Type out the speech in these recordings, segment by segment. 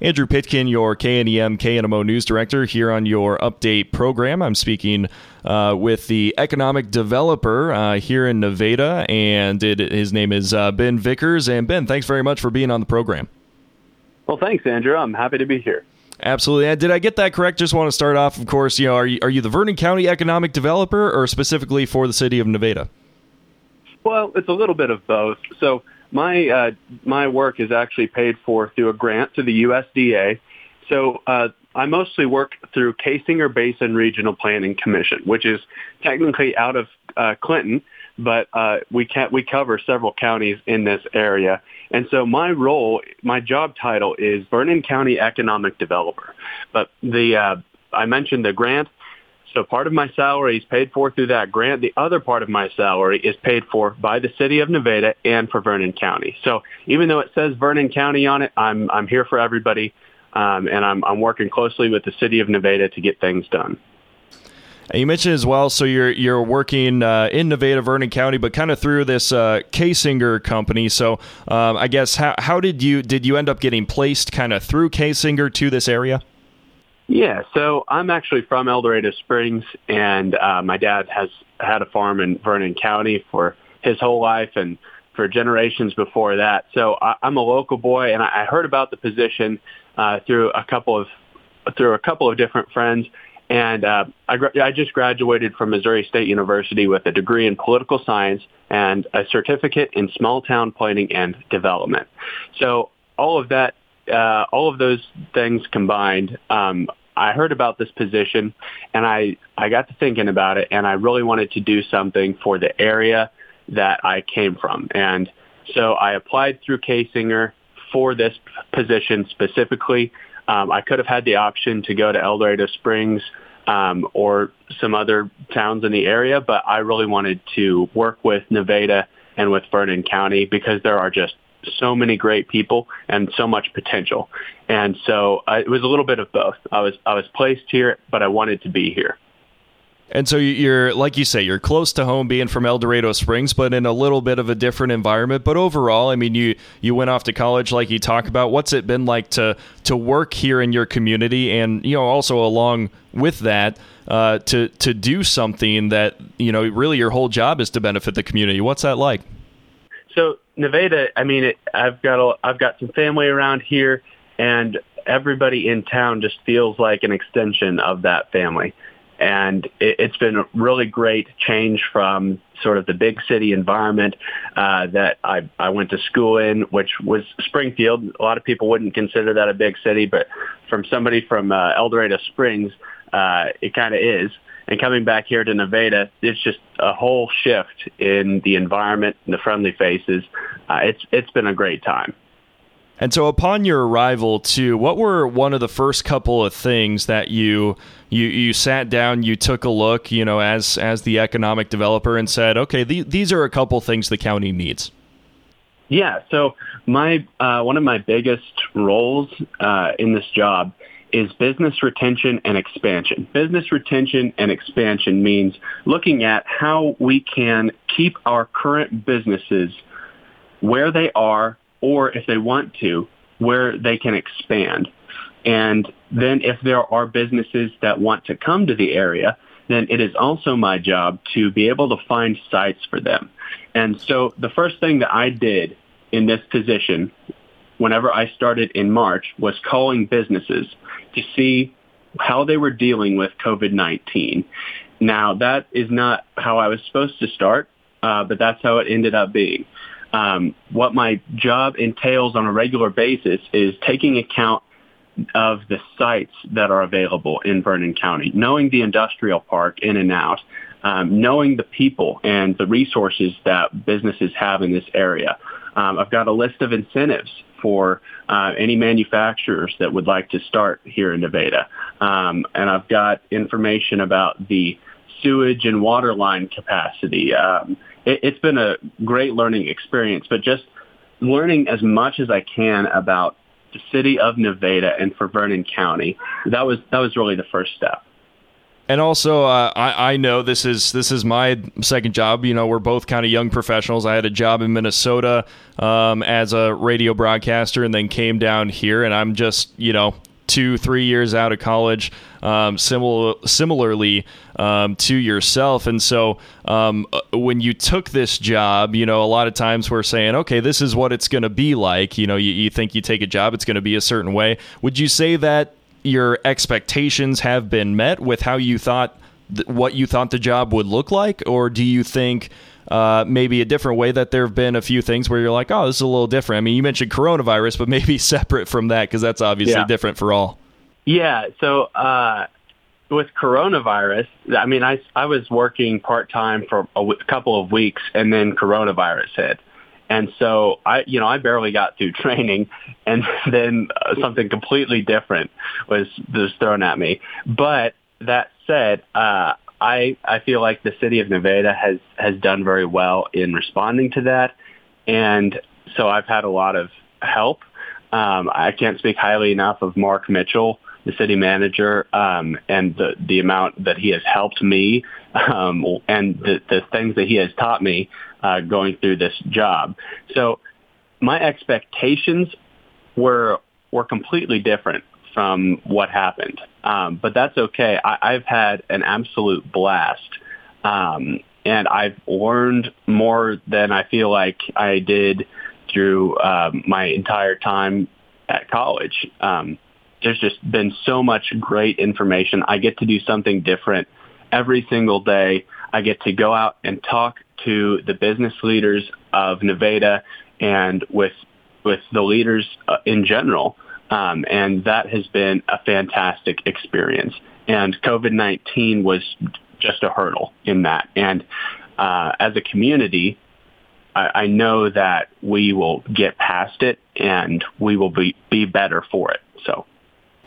Andrew Pitkin, your KNEM KNMO news director, here on your update program. I'm speaking uh, with the economic developer uh, here in Nevada, and it, his name is uh, Ben Vickers. And Ben, thanks very much for being on the program. Well, thanks, Andrew. I'm happy to be here. Absolutely. Did I get that correct? Just want to start off, of course, you know, are you, are you the Vernon County economic developer or specifically for the city of Nevada? Well, it's a little bit of both. So my uh, my work is actually paid for through a grant to the USDA. So uh, I mostly work through Kaysinger Basin Regional Planning Commission, which is technically out of uh, Clinton, but uh, we can we cover several counties in this area. And so my role, my job title is Vernon County Economic Developer. But the uh, I mentioned the grant. So part of my salary is paid for through that grant. The other part of my salary is paid for by the city of Nevada and for Vernon County. So even though it says Vernon County on it, I'm I'm here for everybody, um, and I'm I'm working closely with the city of Nevada to get things done. And you mentioned as well, so you're you're working uh, in Nevada, Vernon County, but kind of through this uh, company. So um, I guess how how did you did you end up getting placed kind of through Kaysinger to this area? Yeah, so I'm actually from El Dorado Springs, and uh, my dad has had a farm in Vernon County for his whole life and for generations before that. So I, I'm a local boy, and I, I heard about the position uh, through a couple of through a couple of different friends. And uh, I, I just graduated from Missouri State University with a degree in political science and a certificate in small town planning and development. So all of that uh, all of those things combined, um, I heard about this position and I, I got to thinking about it and I really wanted to do something for the area that I came from. And so I applied through Kaysinger for this position specifically. Um, I could have had the option to go to El Dorado Springs um, or some other towns in the area, but I really wanted to work with Nevada and with Vernon County because there are just so many great people and so much potential. And so uh, it was a little bit of both. I was I was placed here, but I wanted to be here. And so you're, like you say, you're close to home, being from El Dorado Springs, but in a little bit of a different environment. But overall, I mean, you you went off to college, like you talk about. What's it been like to to work here in your community, and you know, also along with that, uh, to to do something that you know, really, your whole job is to benefit the community. What's that like? So Nevada, I mean, it, I've got a, I've got some family around here, and everybody in town just feels like an extension of that family. And it, it's been a really great change from sort of the big city environment uh, that I, I went to school in, which was Springfield. A lot of people wouldn't consider that a big city, but from somebody from uh, El Dorado Springs, uh, it kind of is. And coming back here to Nevada, it's just a whole shift in the environment and the friendly faces. Uh, it's it's been a great time. And so, upon your arrival, too, what were one of the first couple of things that you you you sat down, you took a look, you know, as as the economic developer, and said, okay, th- these are a couple things the county needs. Yeah. So my uh, one of my biggest roles uh, in this job is business retention and expansion. Business retention and expansion means looking at how we can keep our current businesses where they are or if they want to, where they can expand. And then if there are businesses that want to come to the area, then it is also my job to be able to find sites for them. And so the first thing that I did in this position whenever I started in March was calling businesses to see how they were dealing with COVID-19. Now, that is not how I was supposed to start, uh, but that's how it ended up being. Um, what my job entails on a regular basis is taking account of the sites that are available in Vernon County, knowing the industrial park in and out, um, knowing the people and the resources that businesses have in this area. Um, I've got a list of incentives for uh, any manufacturers that would like to start here in Nevada. Um, and I've got information about the sewage and water line capacity. Um, it, it's been a great learning experience, but just learning as much as I can about the city of Nevada and for Vernon County, that was that was really the first step. And also, uh, I, I know this is this is my second job. You know, we're both kind of young professionals. I had a job in Minnesota um, as a radio broadcaster, and then came down here, and I'm just you know two, three years out of college, um, similar, similarly um, to yourself. And so um, uh, when you took this job, you know, a lot of times we're saying, okay, this is what it's going to be like. You know, you, you think you take a job, it's going to be a certain way. Would you say that your expectations have been met with how you thought th- what you thought the job would look like? Or do you think uh, maybe a different way that there have been a few things where you're like, oh, this is a little different. I mean, you mentioned coronavirus, but maybe separate from that because that's obviously yeah. different for all. Yeah. So uh, with coronavirus, I mean, I I was working part time for a w- couple of weeks, and then coronavirus hit. And so I, you know, I barely got through training, and then uh, something completely different was was thrown at me. But that said, uh, I I feel like the city of Nevada has has done very well in responding to that, and so I've had a lot of help. Um, I can't speak highly enough of Mark Mitchell, the city manager, um, and the the amount that he has helped me, um, and the the things that he has taught me uh, going through this job. So my expectations were were completely different from what happened. Um, but that's okay. I, have had an absolute blast. Um, and I've learned more than I feel like I did through uh, my entire time at college. Um, there's just been so much great information. I get to do something different every single day. I get to go out and talk to the business leaders of Nevada and with with the leaders uh, in general um, and that has been a fantastic experience. And COVID-19 was just a hurdle in that. And uh, as a community, I, I know that we will get past it and we will be, be better for it. So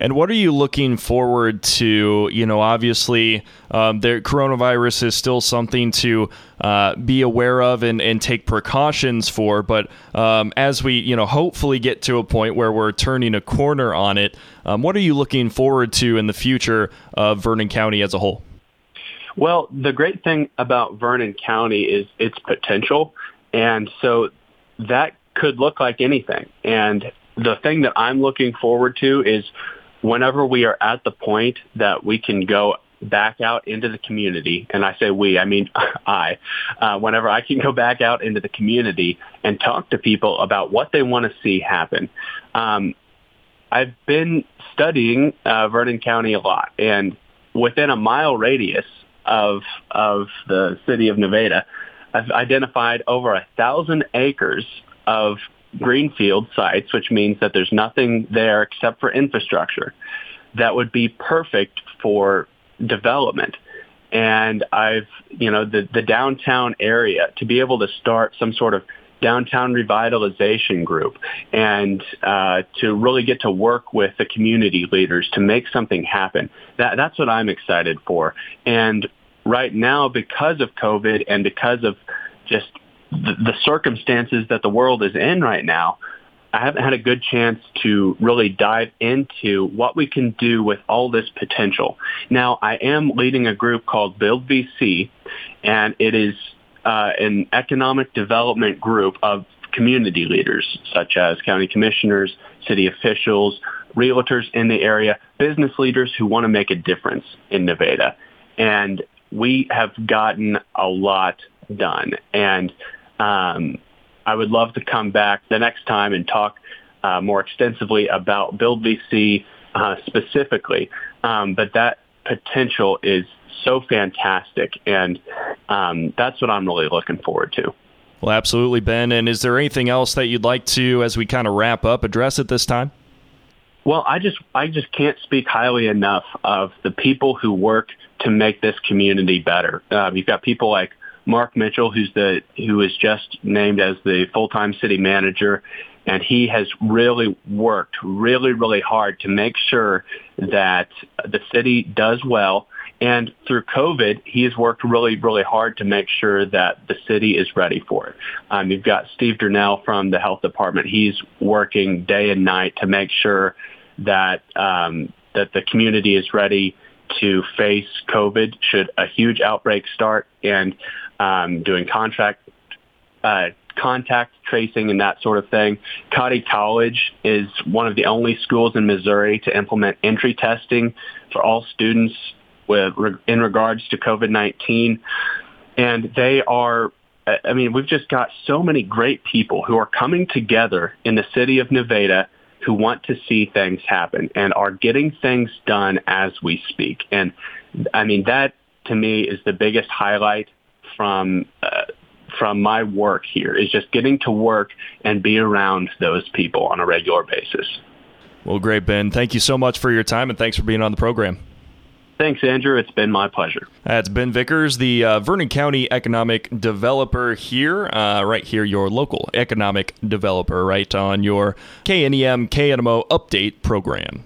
and what are you looking forward to? You know, obviously, um, the coronavirus is still something to uh, be aware of and, and take precautions for. But um, as we, you know, hopefully get to a point where we're turning a corner on it, um, what are you looking forward to in the future of Vernon County as a whole? Well, the great thing about Vernon County is its potential. And so that could look like anything. And the thing that I'm looking forward to is whenever we are at the point that we can go back out into the community, and I say we, I mean I, uh, whenever I can go back out into the community and talk to people about what they want to see happen. Um, I've been studying uh, Vernon County a lot, and within a mile radius of of the city of Nevada, I've identified over a thousand acres of greenfield sites, which means that there's nothing there except for infrastructure that would be perfect for development. And I've, you know, the, the downtown area to be able to start some sort of downtown revitalization group and uh, to really get to work with the community leaders to make something happen. That, that's what I'm excited for. And right now, because of COVID and because of just the, circumstances that the world is in right now, I haven't had a good chance to really dive into what we can do with all this potential. Now, I am leading a group called Build VC, and it is uh, an economic development group of community leaders, such as county commissioners, city officials, realtors in the area, business leaders who want to make a difference in Nevada. And we have gotten a lot done. And um, I would love to come back the next time and talk uh, more extensively about Build VC uh, specifically. Um, but that potential is so fantastic, and um, that's what I'm really looking forward to. Well, absolutely, Ben. And is there anything else that you'd like to, as we kind of wrap up, address at this time? Well, I just I just can't speak highly enough of the people who work to make this community better. Uh, you've got people like Mark Mitchell, who's the who is just named as the full-time city manager, and he has really worked really really hard to make sure that the city does well. And through COVID, he has worked really, really hard to make sure that the city is ready for it. Um, you've got Steve Durnell from the health department. He's working day and night to make sure that um, that the community is ready to face COVID should a huge outbreak start and um, doing contract uh, contact tracing and that sort of thing. Cottey College is one of the only schools in Missouri to implement entry testing for all students with, in regards to COVID-19. And they are, I mean, we've just got so many great people who are coming together in the city of Nevada who want to see things happen and are getting things done as we speak. And I mean, that to me is the biggest highlight from uh, from my work here is just getting to work and be around those people on a regular basis. Well, great, Ben. Thank you so much for your time and thanks for being on the program. Thanks, Andrew. It's been my pleasure. That's Ben Vickers, the uh, Vernon County economic developer here, uh, right here, your local economic developer, right on your KNEM KNMO update program.